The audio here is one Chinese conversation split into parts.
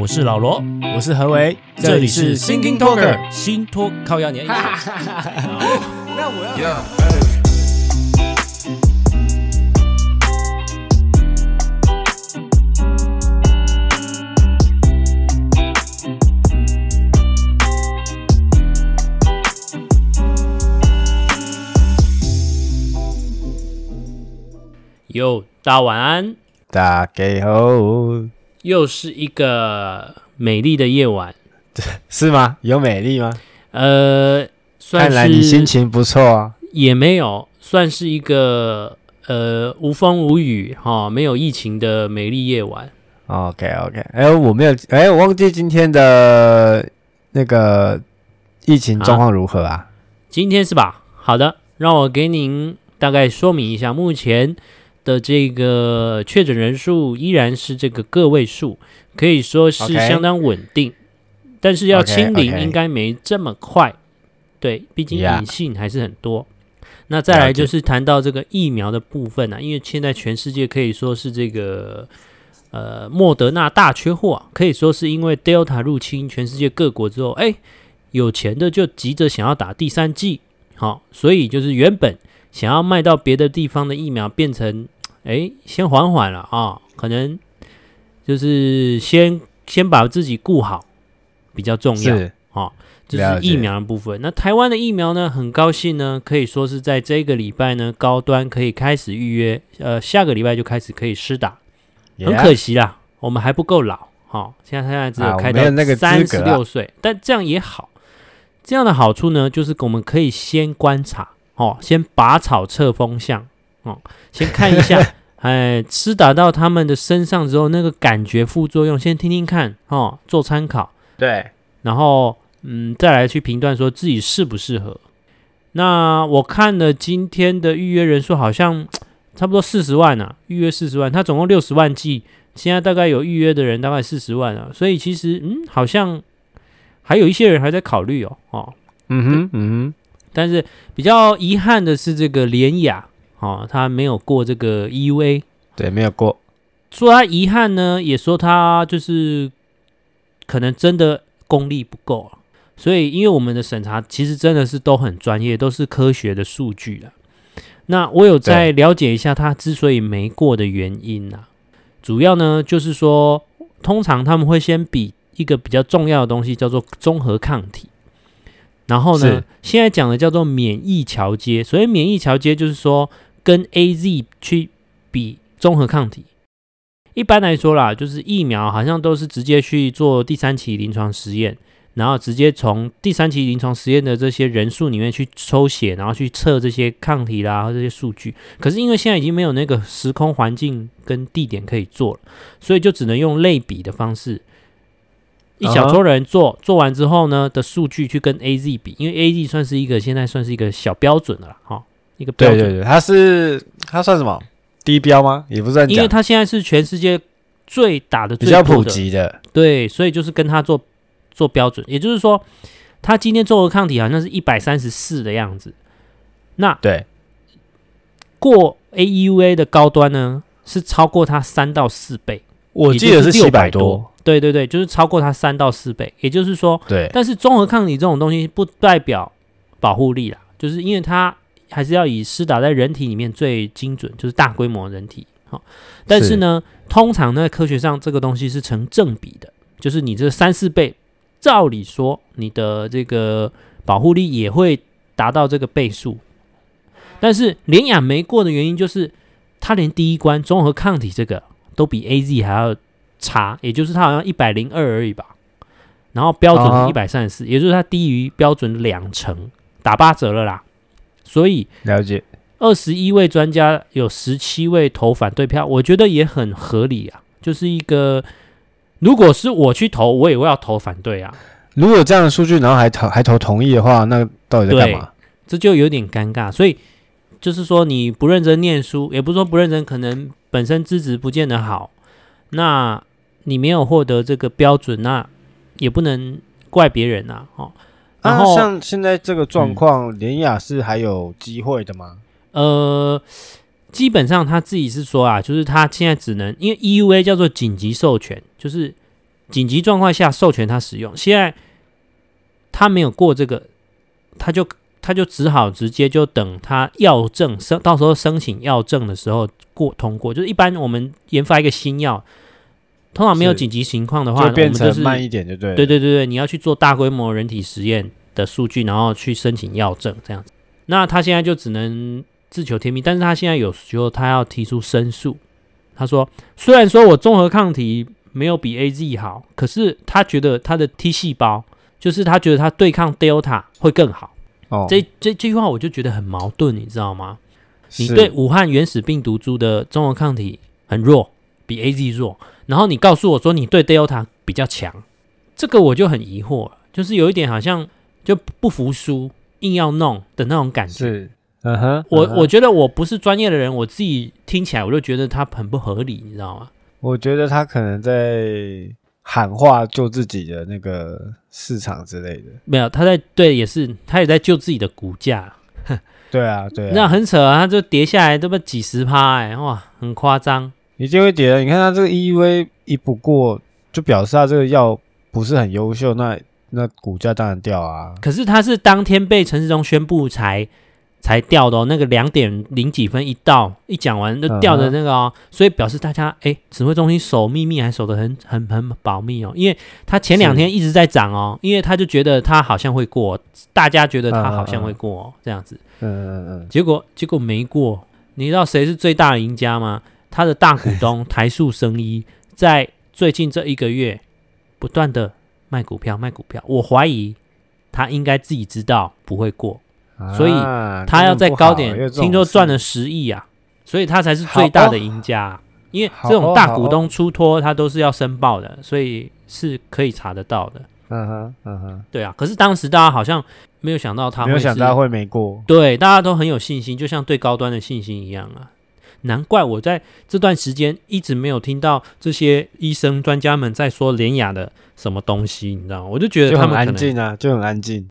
我是老罗，我是何为，这里是 Thinking Talker 新托靠压年。那我要。哟，大家晚安，大家好。又是一个美丽的夜晚，是吗？有美丽吗？呃，算是，看来你心情不错啊。也没有，算是一个呃无风无雨哈、哦，没有疫情的美丽夜晚。OK OK，哎，我没有，哎，我忘记今天的那个疫情状况如何啊，啊？今天是吧？好的，让我给您大概说明一下，目前。的这个确诊人数依然是这个个位数，可以说是相当稳定.但是要清零应该没这么快。对，毕竟隐性还是很多。那再来就是谈到这个疫苗的部分啊，因为现在全世界可以说是这个呃莫德纳大缺货啊，可以说是因为 Delta 入侵全世界各国之后，哎，有钱的就急着想要打第三剂，好、哦，所以就是原本。想要卖到别的地方的疫苗，变成，哎，先缓缓了啊，可能就是先先把自己顾好比较重要，啊，这是疫苗的部分。那台湾的疫苗呢，很高兴呢，可以说是在这个礼拜呢，高端可以开始预约，呃，下个礼拜就开始可以施打。很可惜啦，我们还不够老，哦，现在现在只有开到三十六岁，但这样也好，这样的好处呢，就是我们可以先观察。哦，先拔草测风向，哦，先看一下，哎，施打到他们的身上之后，那个感觉副作用，先听听看，哦，做参考。对，然后，嗯，再来去评断说自己适不适合。那我看了今天的预约人数，好像 差不多四十万啊，预约四十万，他总共六十万剂，现在大概有预约的人大概四十万啊，所以其实，嗯，好像还有一些人还在考虑哦，哦，嗯哼，嗯哼。但是比较遗憾的是，这个联亚哦，他没有过这个 EUA，对，没有过。说他遗憾呢，也说他就是可能真的功力不够啊。所以，因为我们的审查其实真的是都很专业，都是科学的数据了。那我有在了解一下他之所以没过的原因啊，主要呢就是说，通常他们会先比一个比较重要的东西，叫做综合抗体。然后呢，现在讲的叫做免疫桥接，所以免疫桥接就是说跟 AZ 去比综合抗体。一般来说啦，就是疫苗好像都是直接去做第三期临床实验，然后直接从第三期临床实验的这些人数里面去抽血，然后去测这些抗体啦这些数据。可是因为现在已经没有那个时空环境跟地点可以做了，所以就只能用类比的方式。一小撮人做、做完之后呢的数据去跟 A Z 比，因为 A Z 算是一个现在算是一个小标准的了哈，一个标准。对对对，它是它算什么低标吗？也不算，因为它现在是全世界最打的、最的比较普及的，对，所以就是跟它做做标准。也就是说，它今天综合抗体好像是一百三十四的样子，那对过 A E U A 的高端呢是超过它三到四倍，我记得是七百多。对对对，就是超过它三到四倍，也就是说，对。但是综合抗体这种东西不代表保护力啦，就是因为它还是要以施打在人体里面最精准，就是大规模人体。好，但是呢，是通常呢，科学上这个东西是成正比的，就是你这三四倍，照理说你的这个保护力也会达到这个倍数。但是连亚没过的原因就是，它连第一关综合抗体这个都比 AZ 还要。差，也就是它好像一百零二而已吧，然后标准是一百三十四，也就是它低于标准两成，打八折了啦。所以了解，二十一位专家有十七位投反对票，我觉得也很合理啊。就是一个，如果是我去投，我也会要投反对啊。如果这样的数据，然后还投还投同意的话，那到底在干嘛？这就有点尴尬。所以就是说，你不认真念书，也不是说不认真，可能本身资质不见得好，那。你没有获得这个标准，那也不能怪别人呐，哦。然后、啊、像现在这个状况，联、嗯、亚是还有机会的吗？呃，基本上他自己是说啊，就是他现在只能因为 EUA 叫做紧急授权，就是紧急状况下授权他使用。现在他没有过这个，他就他就只好直接就等他药证申，到时候申请药证的时候过通过。就是一般我们研发一个新药，通常没有紧急情况的话，就变成慢一点就对。对对对对，你要去做大规模人体实验的数据，然后去申请药证这样子。那他现在就只能自求天命，但是他现在有时候他要提出申诉。他说：“虽然说我综合抗体没有比 AZ 好，可是他觉得他的 T 细胞，就是他觉得他对抗 Delta 会更好。哦，这这这句话我就觉得很矛盾，你知道吗？你对武汉原始病毒株的综合抗体很弱，比 AZ 弱，然后你告诉我说你对 Delta 比较强，这个我就很疑惑了，就是有一点好像就不服输。”硬要弄的那种感觉，是，嗯哼，我我觉得我不是专业的人，我自己听起来我就觉得他很不合理，你知道吗？我觉得他可能在喊话救自己的那个市场之类的，没有，他在对，也是他也在救自己的股价，对啊，对啊，那很扯啊，他就跌下来，这么几十趴，哎，哇，很夸张，你就会觉得。你看他这个 EUA 一不过，就表示他这个药不是很优秀，那。那股价当然掉啊！可是它是当天被陈世忠宣布才才掉的哦，那个两点零几分一到一讲完就掉的那个哦，嗯、所以表示大家哎，指挥中心守秘密还守得很很很保密哦，因为他前两天一直在涨哦，因为他就觉得他好像会过，大家觉得他好像会过、哦嗯、这样子，嗯嗯嗯，结果结果没过，你知道谁是最大的赢家吗？他的大股东台塑生医在最近这一个月不断的。卖股票，卖股票，我怀疑他应该自己知道不会过，啊、所以他要在高点，听说赚了十亿啊，所以他才是最大的赢家。哦、因为这种大股东出脱，他都是要申报的，所以是可以查得到的。嗯哼，嗯哼，对啊。可是当时大家好像没有想到他，没有想到会没过，对，大家都很有信心，就像对高端的信心一样啊。难怪我在这段时间一直没有听到这些医生专家们在说联雅的什么东西，你知道吗？我就觉得他们很安静啊，就很安静。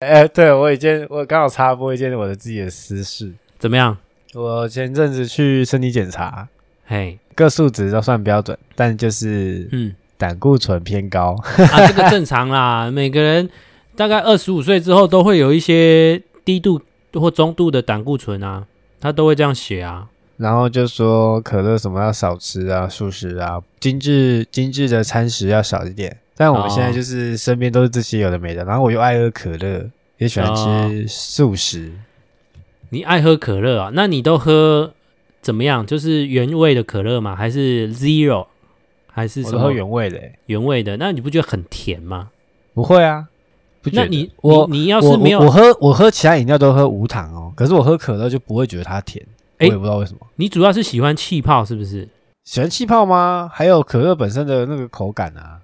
哎，对，我一件，我刚好插播一件我的自己的私事，怎么样？我前阵子去身体检查，嘿，各数值都算标准，但就是嗯，胆固醇偏高啊，这个正常啦。每个人大概二十五岁之后都会有一些低度或中度的胆固醇啊，他都会这样写啊。然后就说可乐什么要少吃啊，素食啊，精致精致的餐食要少一点。但我们现在就是身边都是这些有的没的，然后我又爱喝可乐，也喜欢吃素食。哦、你爱喝可乐啊？那你都喝怎么样？就是原味的可乐吗？还是 Zero？还是什么？我喝原味的、欸，原味的。那你不觉得很甜吗？不会啊，不觉得。那你我你，你要是没有，我喝我喝其他饮料都喝无糖哦，可是我喝可乐就不会觉得它甜。我也不知道为什么，你主要是喜欢气泡是不是？喜欢气泡吗？还有可乐本身的那个口感啊！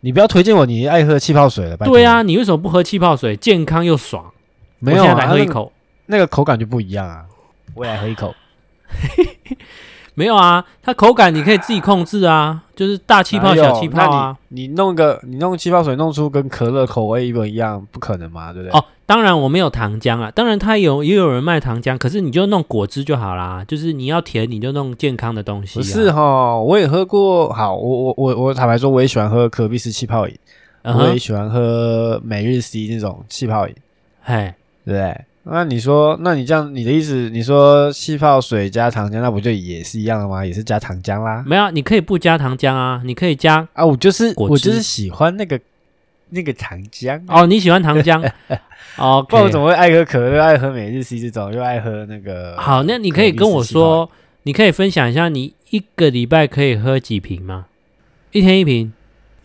你不要推荐我，你爱喝气泡水了。对啊，你为什么不喝气泡水？健康又爽。没有啊，来喝一口，那个口感就不一样啊！我也来喝一口。没有啊，它口感你可以自己控制啊，就是大气泡、小气泡啊。你你弄个你弄气泡水弄出跟可乐口味一模一样，不可能嘛，对不对？哦，当然我没有糖浆啊，当然它有也有人卖糖浆，可是你就弄果汁就好啦，就是你要甜你就弄健康的东西啊。不是哈，我也喝过，好，我我我我坦白说，我也喜欢喝可比斯气泡饮，嗯哼，我也喜欢喝每日 C 那种气泡饮，嘿，对不对？那你说，那你这样，你的意思，你说气泡水加糖浆，那不就也是一样的吗？也是加糖浆啦？没有，你可以不加糖浆啊，你可以加啊。我就是我就是喜欢那个那个糖浆哦。你喜欢糖浆 哦？不然我怎么会爱喝可乐，爱喝每日 C 这种，又爱喝那个？好，那你可以跟我说，你可以分享一下，你一个礼拜可以喝几瓶吗？一天一瓶。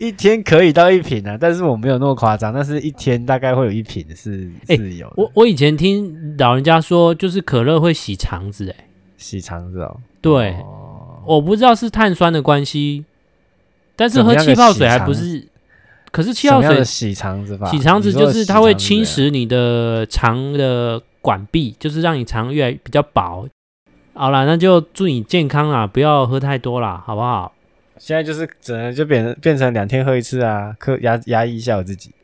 一天可以到一瓶啊，但是我没有那么夸张，但是一天大概会有一瓶是是有的。我我以前听老人家说，就是可乐会洗肠子，哎，洗肠子哦。对，哦、我不知道是碳酸的关系，但是喝气泡水还不是。可是气泡水洗肠子吧？洗肠子就是它会侵蚀你的肠的管壁，就是让你肠越来比较薄。好啦，那就祝你健康啊，不要喝太多啦，好不好？现在就是只能就变成变成两天喝一次啊，克压压抑一下我自己。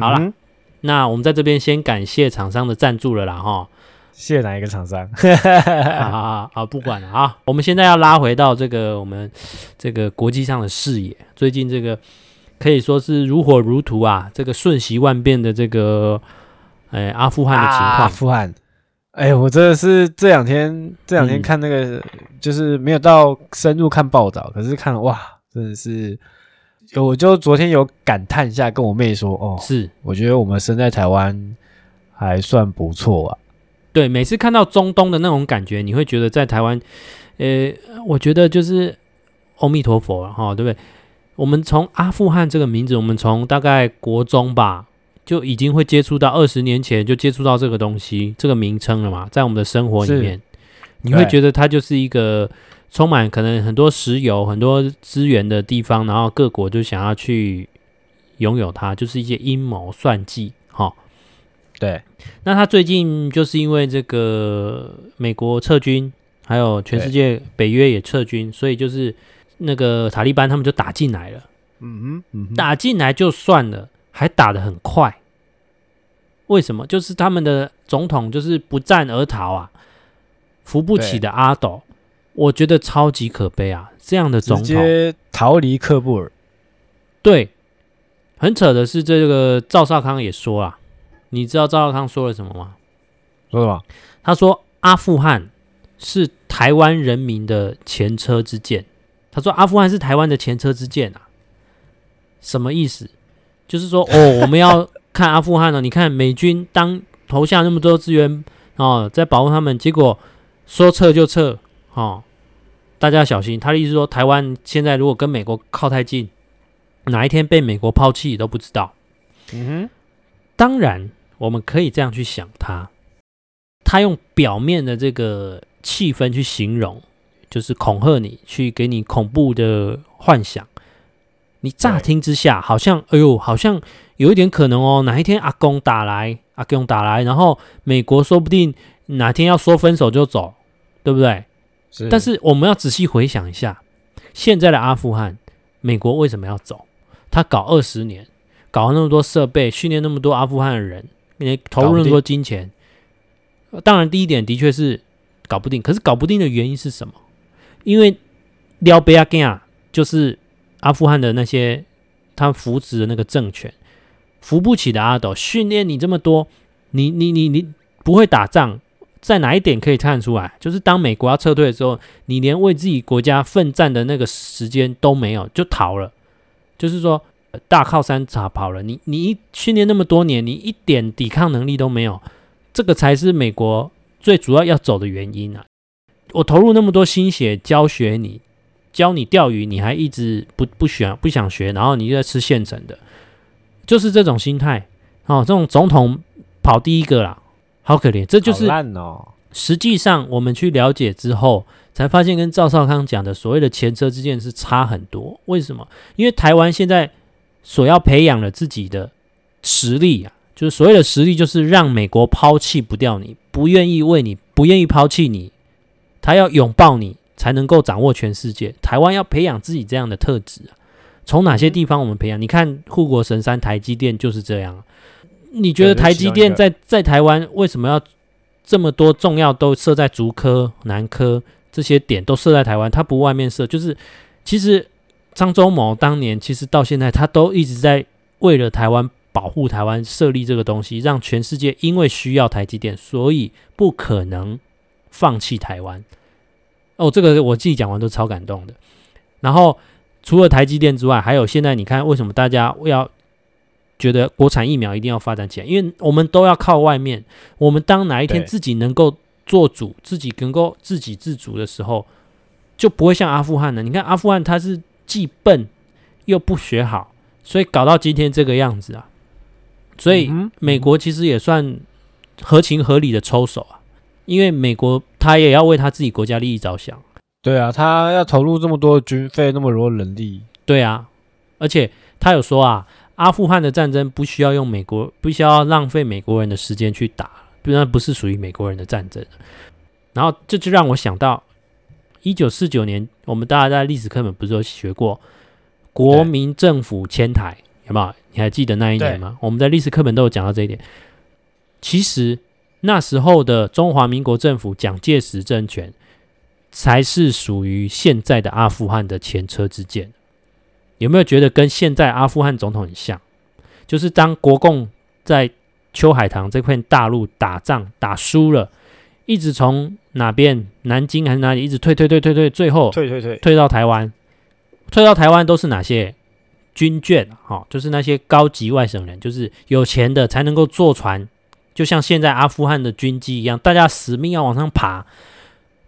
好了，嗯、那我们在这边先感谢厂商的赞助了啦哈。谢谢哪一个厂商？好好好，不管了啊。我们现在要拉回到这个我们这个国际上的视野。最近这个可以说是如火如荼啊，这个瞬息万变的这个，哎，阿富汗的情况。阿富汗，哎，我真的是这两天这两天看那个，嗯、就是没有到深入看报道，可是看哇，真的是，我就昨天有感叹一下，跟我妹说，哦，是，我觉得我们生在台湾还算不错啊。对，每次看到中东的那种感觉，你会觉得在台湾，呃，我觉得就是阿弥陀佛哈，对不对？我们从阿富汗这个名字，我们从大概国中吧，就已经会接触到，二十年前就接触到这个东西，这个名称了嘛，在我们的生活里面，你会觉得它就是一个充满可能很多石油、很多资源的地方，然后各国就想要去拥有它，就是一些阴谋算计，哈。对，那他最近就是因为这个美国撤军，还有全世界北约也撤军，所以就是那个塔利班他们就打进来了。嗯哼，嗯哼，打进来就算了，还打得很快。为什么？就是他们的总统就是不战而逃啊，扶不起的阿斗，我觉得超级可悲啊！这样的总统直接逃离喀布尔。对，很扯的是，这个赵少康也说啊。你知道赵少康说了什么吗？说什么？他说阿富汗是台湾人民的前车之鉴。他说阿富汗是台湾的前车之鉴啊，什么意思？就是说哦，我们要看阿富汗了。你看美军当投下那么多资源哦，在保护他们，结果说撤就撤哦，大家要小心。他的意思说，台湾现在如果跟美国靠太近，哪一天被美国抛弃都不知道。嗯哼，当然。我们可以这样去想他，他用表面的这个气氛去形容，就是恐吓你，去给你恐怖的幻想。你乍听之下好像，哎呦，好像有一点可能哦，哪一天阿公打来，阿公打来，然后美国说不定哪天要说分手就走，对不对？是。但是我们要仔细回想一下，现在的阿富汗，美国为什么要走？他搞二十年，搞了那么多设备，训练那么多阿富汗的人。你投入那么多金钱，当然第一点的确是搞不定。可是搞不定的原因是什么？因为撩贝亚根啊就是阿富汗的那些他扶植的那个政权，扶不起的阿斗，训练你这么多，你你你你不会打仗，在哪一点可以看出来？就是当美国要撤退的时候，你连为自己国家奋战的那个时间都没有，就逃了。就是说。大靠山茶跑了，你你一训练那么多年，你一点抵抗能力都没有，这个才是美国最主要要走的原因啊！我投入那么多心血教学你，教你钓鱼，你还一直不不想不想学，然后你就在吃现成的，就是这种心态哦。这种总统跑第一个啦，好可怜，这就是烂哦。实际上我们去了解之后，才发现跟赵少康讲的所谓的前车之鉴是差很多。为什么？因为台湾现在。所要培养了自己的实力啊，就是所谓的实力，就是让美国抛弃不掉你，不愿意为你，不愿意抛弃你，他要拥抱你，才能够掌握全世界。台湾要培养自己这样的特质啊，从哪些地方我们培养？你看护国神山台积电就是这样。你觉得台积电在在台湾为什么要这么多重要都设在竹科、南科这些点都设在台湾？它不外面设，就是其实。张忠谋当年其实到现在，他都一直在为了台湾保护台湾设立这个东西，让全世界因为需要台积电，所以不可能放弃台湾。哦，这个我自己讲完都超感动的。然后除了台积电之外，还有现在你看，为什么大家要觉得国产疫苗一定要发展起来？因为我们都要靠外面。我们当哪一天自己能够做主，自己能够自给自足的时候，就不会像阿富汗了。你看阿富汗，它是。既笨又不学好，所以搞到今天这个样子啊！所以美国其实也算合情合理的抽手啊，因为美国他也要为他自己国家利益着想。对啊，他要投入这么多军费，那么多人力。对啊，而且他有说啊，阿富汗的战争不需要用美国，不需要浪费美国人的时间去打，那不是属于美国人的战争。然后这就让我想到。一九四九年，我们大家在历史课本不是有学过国民政府迁台，有没有？你还记得那一年吗？我们在历史课本都有讲到这一点。其实那时候的中华民国政府蒋介石政权才是属于现在的阿富汗的前车之鉴。有没有觉得跟现在阿富汗总统很像？就是当国共在秋海棠这片大陆打仗打输了，一直从哪边南京还是哪里一直退退退退退，最后退退退退到台湾，退到台湾都是哪些？军眷，哈、哦，就是那些高级外省人，就是有钱的才能够坐船，就像现在阿富汗的军机一样，大家死命要往上爬，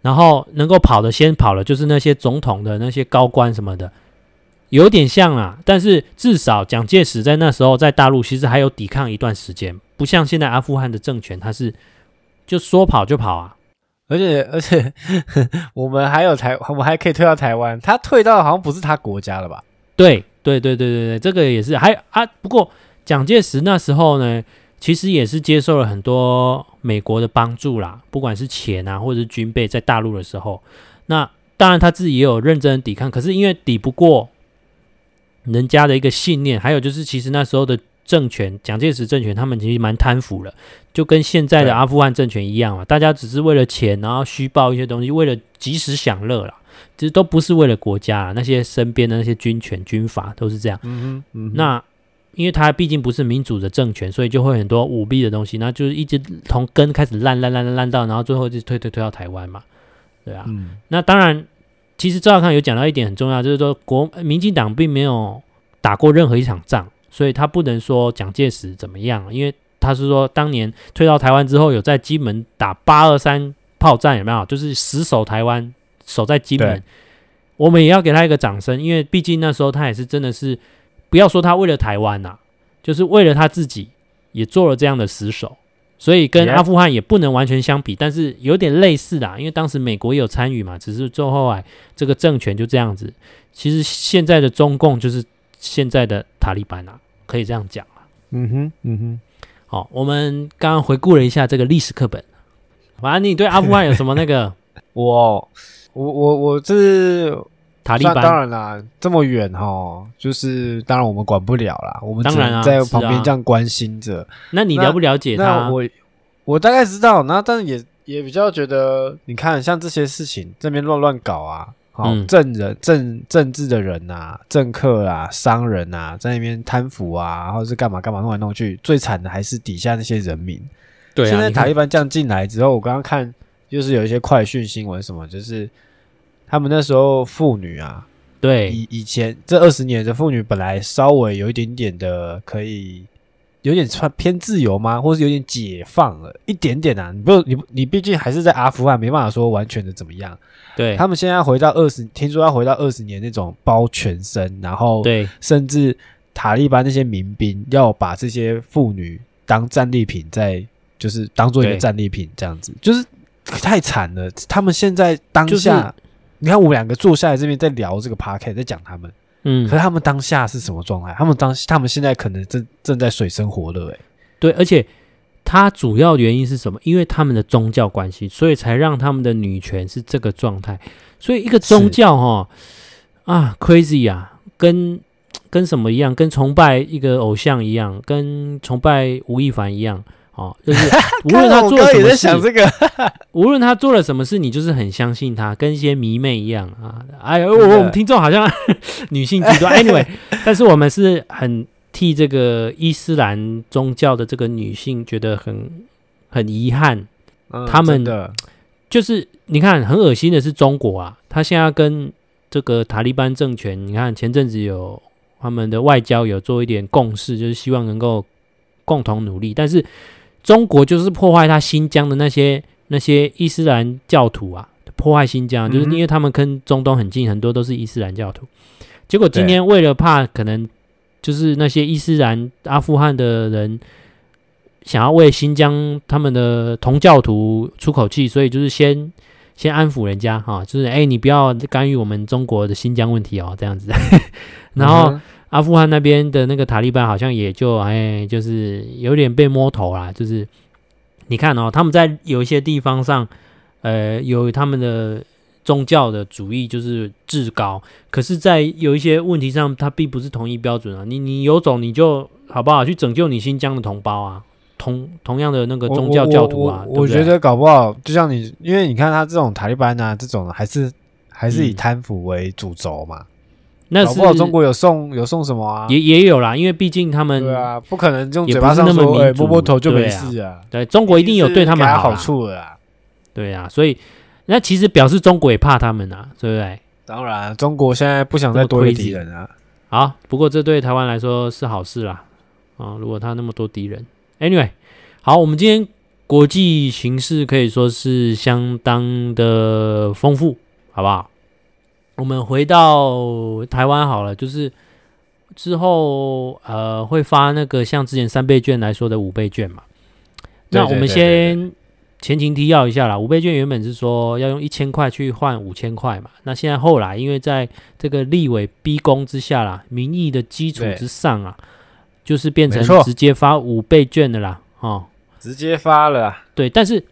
然后能够跑的先跑了，就是那些总统的那些高官什么的，有点像啊。但是至少蒋介石在那时候在大陆其实还有抵抗一段时间，不像现在阿富汗的政权，他是就说跑就跑啊。而且而且我们还有台，我们还可以退到台湾，他退到好像不是他国家了吧？对。对对对对对，这个也是，还啊，不过蒋介石那时候呢，其实也是接受了很多美国的帮助啦，不管是钱啊，或者是军备，在大陆的时候，那当然他自己也有认真的抵抗，可是因为抵不过人家的一个信念，还有就是其实那时候的政权，蒋介石政权，他们其实蛮贪腐了，就跟现在的阿富汗政权一样嘛，大家只是为了钱，然后虚报一些东西，为了及时享乐啦。其实都不是为了国家，那些身边的那些军权、军阀都是这样。嗯哼，嗯哼，那因为他毕竟不是民主的政权，所以就会很多舞弊的东西，那就是一直从根开始烂烂烂烂烂到，然后最后就推推推到台湾嘛，对啊。嗯、那当然，其实赵少康有讲到一点很重要，就是说国民进党并没有打过任何一场仗，所以他不能说蒋介石怎么样，因为他是说当年退到台湾之后，有在金门打八二三炮战，有没有？就是死守台湾。守在金门，我们也要给他一个掌声，因为毕竟那时候他也是真的是，不要说他为了台湾呐、啊，就是为了他自己也做了这样的死守，所以跟阿富汗也不能完全相比，但是有点类似的，因为当时美国也有参与嘛，只是最后来这个政权就这样子。其实现在的中共就是现在的塔利班啊，可以这样讲啊。嗯哼，嗯哼。好，我们刚刚回顾了一下这个历史课本，反正你对阿富汗有什么那个 我。我我我是塔利班，当然啦，这么远哈，就是当然我们管不了啦，我们只能在旁边这样关心着、啊。那你了不了解他？我我大概知道，那但是也也比较觉得，你看像这些事情这边乱乱搞啊，好、嗯、政人政政治的人啊，政客啊，商人啊，在那边贪腐啊，或者是干嘛干嘛弄来弄去，最惨的还是底下那些人民。对、啊，现在塔利班这样进来之后，我刚刚看。就是有一些快讯新闻，什么就是他们那时候妇女啊，对，以以前这二十年的妇女本来稍微有一点点的可以有点穿偏自由吗？或是有点解放了一点点啊？你不你你毕竟还是在阿富汗，没办法说完全的怎么样。对，他们现在回到二十，听说要回到二十年那种包全身，然后对，甚至塔利班那些民兵要把这些妇女当战利品，在就是当做一个战利品这样子，就是。太惨了！他们现在当下，就是、你看我们两个坐下来这边在聊这个 podcast 在讲他们，嗯，可是他们当下是什么状态？他们当他们现在可能正正在水深火热，诶，对，而且他主要原因是什么？因为他们的宗教关系，所以才让他们的女权是这个状态。所以一个宗教哈啊，crazy 啊，跟跟什么一样？跟崇拜一个偶像一样，跟崇拜吴亦凡一样。哦，就是 无论他做了什么事，想这个，无论他做了什么事，你就是很相信他，跟一些迷妹一样啊。哎呦，我我们听众好像 女性极端，anyway，但是我们是很替这个伊斯兰宗教的这个女性觉得很很遗憾。嗯、他们的就是你看很恶心的是中国啊，他现在跟这个塔利班政权，你看前阵子有他们的外交有做一点共识，就是希望能够共同努力，但是。中国就是破坏他新疆的那些那些伊斯兰教徒啊，破坏新疆，就是因为他们跟中东很近，很多都是伊斯兰教徒。结果今天为了怕可能就是那些伊斯兰阿富汗的人想要为新疆他们的同教徒出口气，所以就是先先安抚人家哈，就是哎，你不要干预我们中国的新疆问题哦，这样子，然后。阿富汗那边的那个塔利班好像也就哎，就是有点被摸头啦。就是你看哦，他们在有一些地方上，呃，有他们的宗教的主义就是至高，可是，在有一些问题上，它并不是同一标准啊。你你有种你就好不好去拯救你新疆的同胞啊？同同样的那个宗教教徒啊。我，觉得搞不好，就像你，因为你看他这种塔利班啊，这种还是还是以贪腐为主轴嘛。嗯那是中国有送有送什么啊？也也有啦，因为毕竟他们对啊，不可能用嘴巴上说哎摸摸头就没事啊。对，中国一定有对他们好处的啊。对啊，所以那其实表示中国也怕他们啊，对不对？当然，中国现在不想再多敌人啊。好，不过这对台湾来说是好事啦。啊，如果他那么多敌人，Anyway，好，我们今天国际形势可以说是相当的丰富，好不好？我们回到台湾好了，就是之后呃会发那个像之前三倍券来说的五倍券嘛。那我们先前情提要一下啦，五倍券原本是说要用一千块去换五千块嘛。那现在后来因为在这个立委逼宫之下啦，民意的基础之上啊，就是变成直接发五倍券的啦，哦，直接发了。对，但是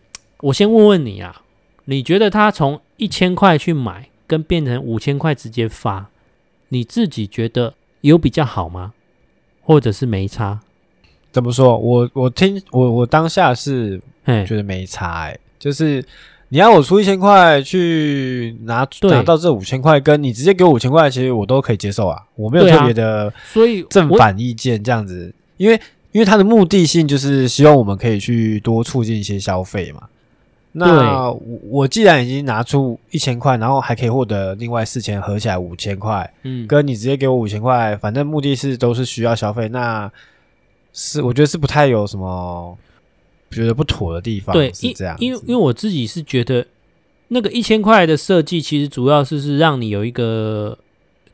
我先问问你啊，你觉得他从一千块去买？跟变成五千块直接发，你自己觉得有比较好吗？或者是没差？怎么说？我我听我我当下是觉得没差哎、欸，就是你要我出一千块去拿拿到这五千块，跟你直接给我五千块，其实我都可以接受啊，我没有特别的所以正反意见这样子，因为因为他的目的性就是希望我们可以去多促进一些消费嘛。那我我既然已经拿出一千块，然后还可以获得另外四千，合起来五千块，嗯，跟你直接给我五千块，反正目的是都是需要消费，那是我觉得是不太有什么觉得不妥的地方，对，是这样，因为因为我自己是觉得那个一千块的设计，其实主要是是让你有一个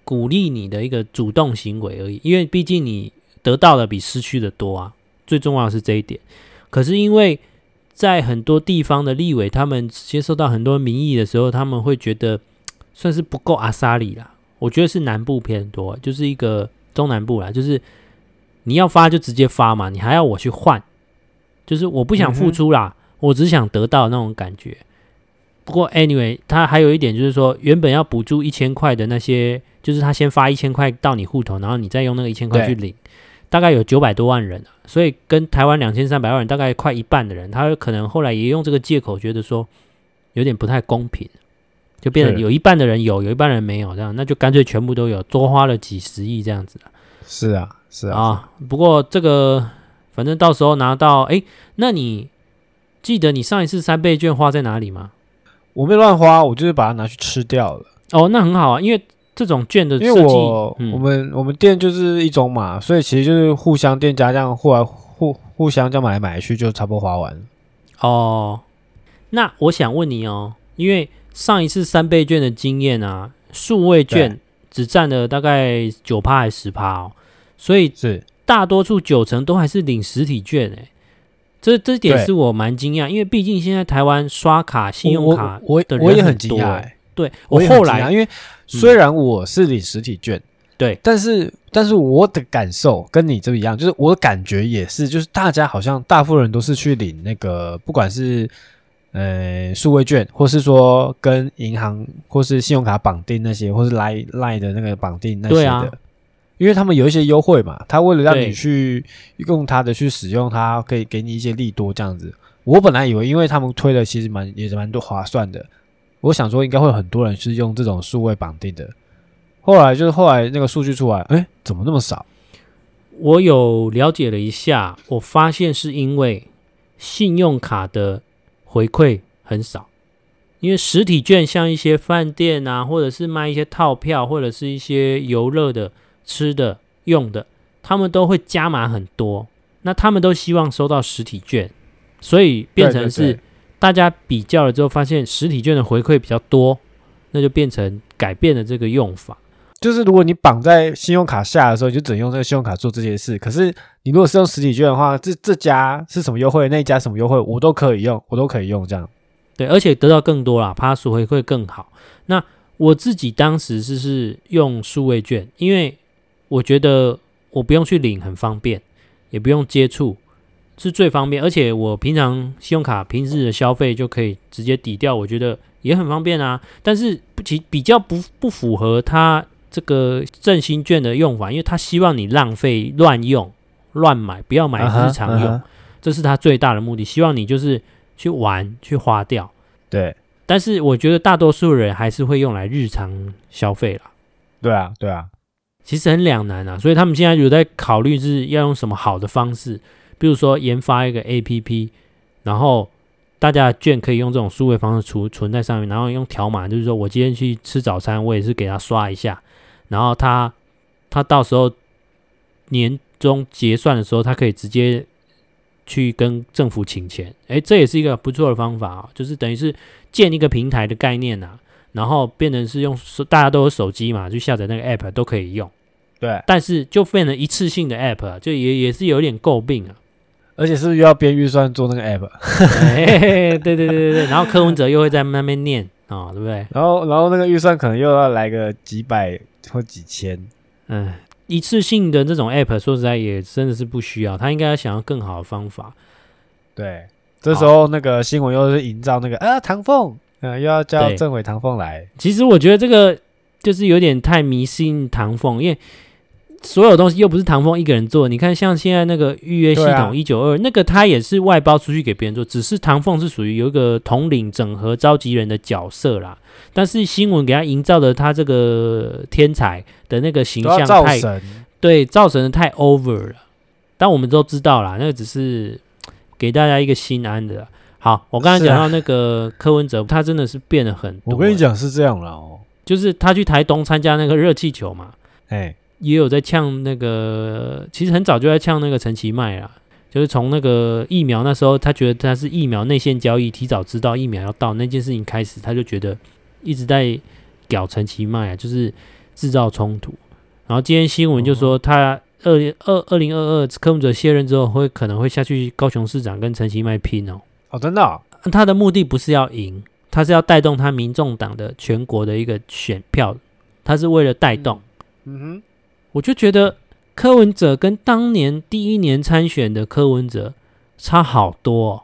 鼓励你的一个主动行为而已，因为毕竟你得到的比失去的多啊，最重要的是这一点，可是因为。在很多地方的立委，他们接受到很多民意的时候，他们会觉得 算是不够阿萨里啦。我觉得是南部偏多，就是一个中南部啦，就是你要发就直接发嘛，你还要我去换，就是我不想付出啦，我只想得到那种感觉。不过 anyway，他还有一点就是说，原本要补助一千块的那些，就是他先发一千块到你户头，然后你再用那个一千块去领。大概有九百多万人，所以跟台湾两千三百万人大概快一半的人，他可能后来也用这个借口，觉得说有点不太公平，就变得有一半的人有，有一半人没有这样，那就干脆全部都有，多花了几十亿这样子。是啊，是啊。啊，不过这个反正到时候拿到，哎，那你记得你上一次三倍券花在哪里吗？我没乱花，我就是把它拿去吃掉了。哦，那很好啊，因为。这种券的设计，因为我、嗯、我们我们店就是一种码，所以其实就是互相店家这样互来互互相这样买来买去，就差不多花完。哦，那我想问你哦，因为上一次三倍券的经验啊，数位券只占了大概九趴还是十趴哦，所以是大多数九成都还是领实体券诶。这这点是我蛮惊讶，因为毕竟现在台湾刷卡、信用卡的人很多。对，我后来因为。虽然我是领实体券，嗯、对，但是但是我的感受跟你这一样，就是我的感觉也是，就是大家好像大部分人都是去领那个，不管是呃数位券，或是说跟银行或是信用卡绑定那些，或是 Line Line 的那个绑定那些的，因为他们有一些优惠嘛，他为了让你去用他的去使用它，可以给你一些利多这样子。我本来以为，因为他们推的其实蛮也是蛮多划算的。我想说，应该会有很多人是用这种数位绑定的。后来就是后来那个数据出来，哎，怎么那么少？我有了解了一下，我发现是因为信用卡的回馈很少。因为实体券像一些饭店啊，或者是卖一些套票，或者是一些游乐的、吃的、用的，他们都会加码很多。那他们都希望收到实体券，所以变成是。大家比较了之后，发现实体券的回馈比较多，那就变成改变了这个用法。就是如果你绑在信用卡下的时候，你就只能用这个信用卡做这些事。可是你如果是用实体券的话，这这家是什么优惠，那一家什么优惠，我都可以用，我都可以用这样。对，而且得到更多啦，趴数回馈更好。那我自己当时是是用数位券，因为我觉得我不用去领，很方便，也不用接触。是最方便，而且我平常信用卡平日的消费就可以直接抵掉，我觉得也很方便啊。但是不其比较不不符合他这个振兴券的用法，因为他希望你浪费乱用乱买，不要买日常用，uh -huh, uh -huh. 这是他最大的目的，希望你就是去玩去花掉。对，但是我觉得大多数人还是会用来日常消费啦。对啊，对啊，其实很两难啊，所以他们现在有在考虑是要用什么好的方式，比如说研发一个 APP，然后。大家的券可以用这种数位方式储存在上面，然后用条码，就是说我今天去吃早餐，我也是给他刷一下，然后他他到时候年终结算的时候，他可以直接去跟政府请钱。诶，这也是一个不错的方法啊，就是等于是建一个平台的概念呐，然后变成是用大家都有手机嘛，就下载那个 app 都可以用。对，但是就变成一次性的 app，就也也是有点诟病啊。而且是不是又要编预算做那个 app？对对对对对，然后柯文哲又会在那边念啊、哦，对不对？然后然后那个预算可能又要来个几百或几千。嗯，一次性的这种 app，说实在也真的是不需要，他应该要想要更好的方法。对，这时候那个新闻又是营造那个啊唐凤，嗯，又要叫政委唐凤来。其实我觉得这个就是有点太迷信唐凤，因为。所有东西又不是唐凤一个人做，你看像现在那个预约系统一九二，那个他也是外包出去给别人做，只是唐凤是属于有一个统领整合召集人的角色啦。但是新闻给他营造的他这个天才的那个形象太对，造成的太 over 了。但我们都知道啦，那个只是给大家一个心安的。好，我刚才讲到那个柯文哲，他真的是变得很多。我跟你讲是这样了哦，就是他去台东参加那个热气球嘛，哎。也有在呛那个，其实很早就在呛那个陈其迈啦，就是从那个疫苗那时候，他觉得他是疫苗内线交易，提早知道疫苗要到那件事情开始，他就觉得一直在屌陈其迈啊，就是制造冲突。然后今天新闻就说他二零二二零二二柯文哲卸任之后，会可能会下去高雄市长跟陈其迈拼哦。哦，真的哦？他的目的不是要赢，他是要带动他民众党的全国的一个选票，他是为了带动。嗯，嗯哼。我就觉得柯文哲跟当年第一年参选的柯文哲差好多哦，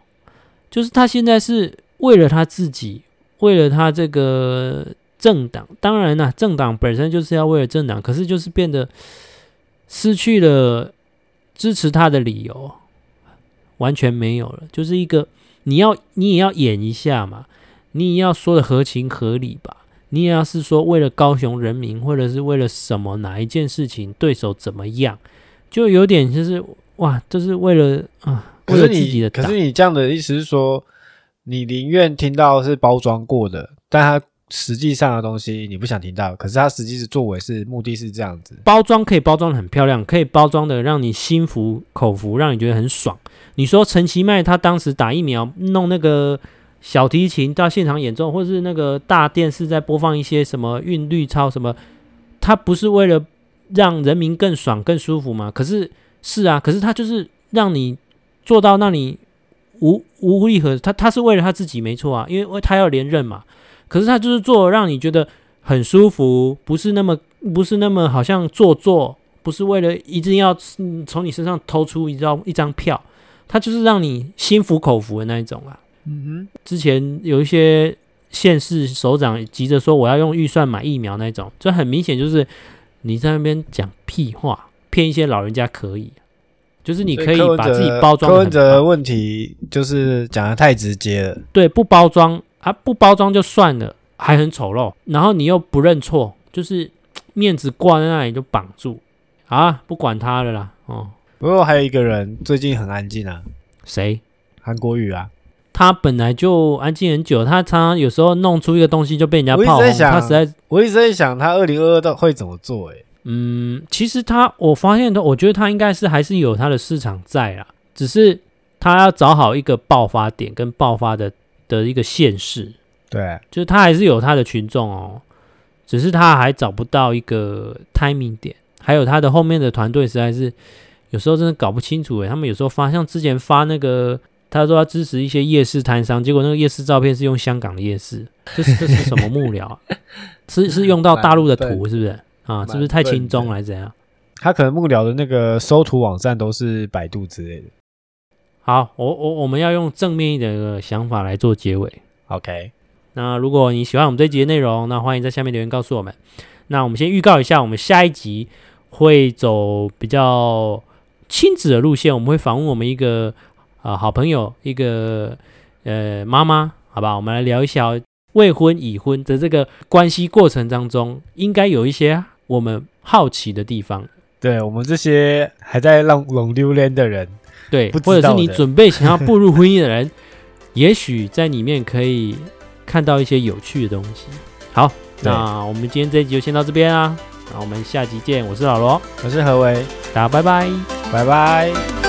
就是他现在是为了他自己，为了他这个政党，当然啦，政党本身就是要为了政党，可是就是变得失去了支持他的理由，完全没有了，就是一个你要你也要演一下嘛，你也要说的合情合理吧。你也要是说为了高雄人民，或者是为了什么哪一件事情，对手怎么样，就有点就是哇，就是为了啊，为了自己的。可是你这样的意思是说，你宁愿听到是包装过的，但他实际上的东西你不想听到。可是他实际是作为是目的是这样子，包装可以包装的很漂亮，可以包装的让你心服口服，让你觉得很爽。你说陈其迈他当时打疫苗弄那个。小提琴到现场演奏，或是那个大电视在播放一些什么韵律操什么，他不是为了让人民更爽更舒服吗？可是是啊，可是他就是让你做到那里无无力和他他是为了他自己没错啊，因为他要连任嘛。可是他就是做让你觉得很舒服，不是那么不是那么好像做作，不是为了一定要从你身上偷出一张一张票，他就是让你心服口服的那一种啊。嗯哼，之前有一些县市首长急着说我要用预算买疫苗那种，这很明显就是你在那边讲屁话，骗一些老人家可以，就是你可以把自己包装。柯文哲的问题就是讲的太直接了，对，不包装啊，不包装就算了，还很丑陋，然后你又不认错，就是面子挂在那里就绑住啊，不管他了啦，哦。不过还有一个人最近很安静啊，谁？韩国瑜啊。他本来就安静很久，他常常有时候弄出一个东西就被人家炮轰。他实在，我一直在想他二零二二的会怎么做？诶，嗯，其实他，我发现的，我觉得他应该是还是有他的市场在啦，只是他要找好一个爆发点跟爆发的的一个现势。对，就是他还是有他的群众哦，只是他还找不到一个 timing 点，还有他的后面的团队实在是有时候真的搞不清楚诶，他们有时候发，像之前发那个。他说要支持一些夜市摊商，结果那个夜市照片是用香港的夜市，这是这是什么幕僚啊？是是用到大陆的图是不是啊？是不是太轻松来怎样？他可能幕僚的那个搜图网站都是百度之类的。好，我我我们要用正面一点的想法来做结尾。OK，那如果你喜欢我们这集的内容，那欢迎在下面留言告诉我们。那我们先预告一下，我们下一集会走比较亲子的路线，我们会访问我们一个。啊、呃、好朋友，一个呃妈妈，好吧，我们来聊一下未婚已婚的这个关系过程当中，应该有一些我们好奇的地方。对，我们这些还在浪浪流连的人，对，或者是你准备想要步入婚姻的人，也许在里面可以看到一些有趣的东西。好，那我们今天这一集就先到这边啊，那我们下集见。我是老罗，我是何为，大家拜拜，拜拜。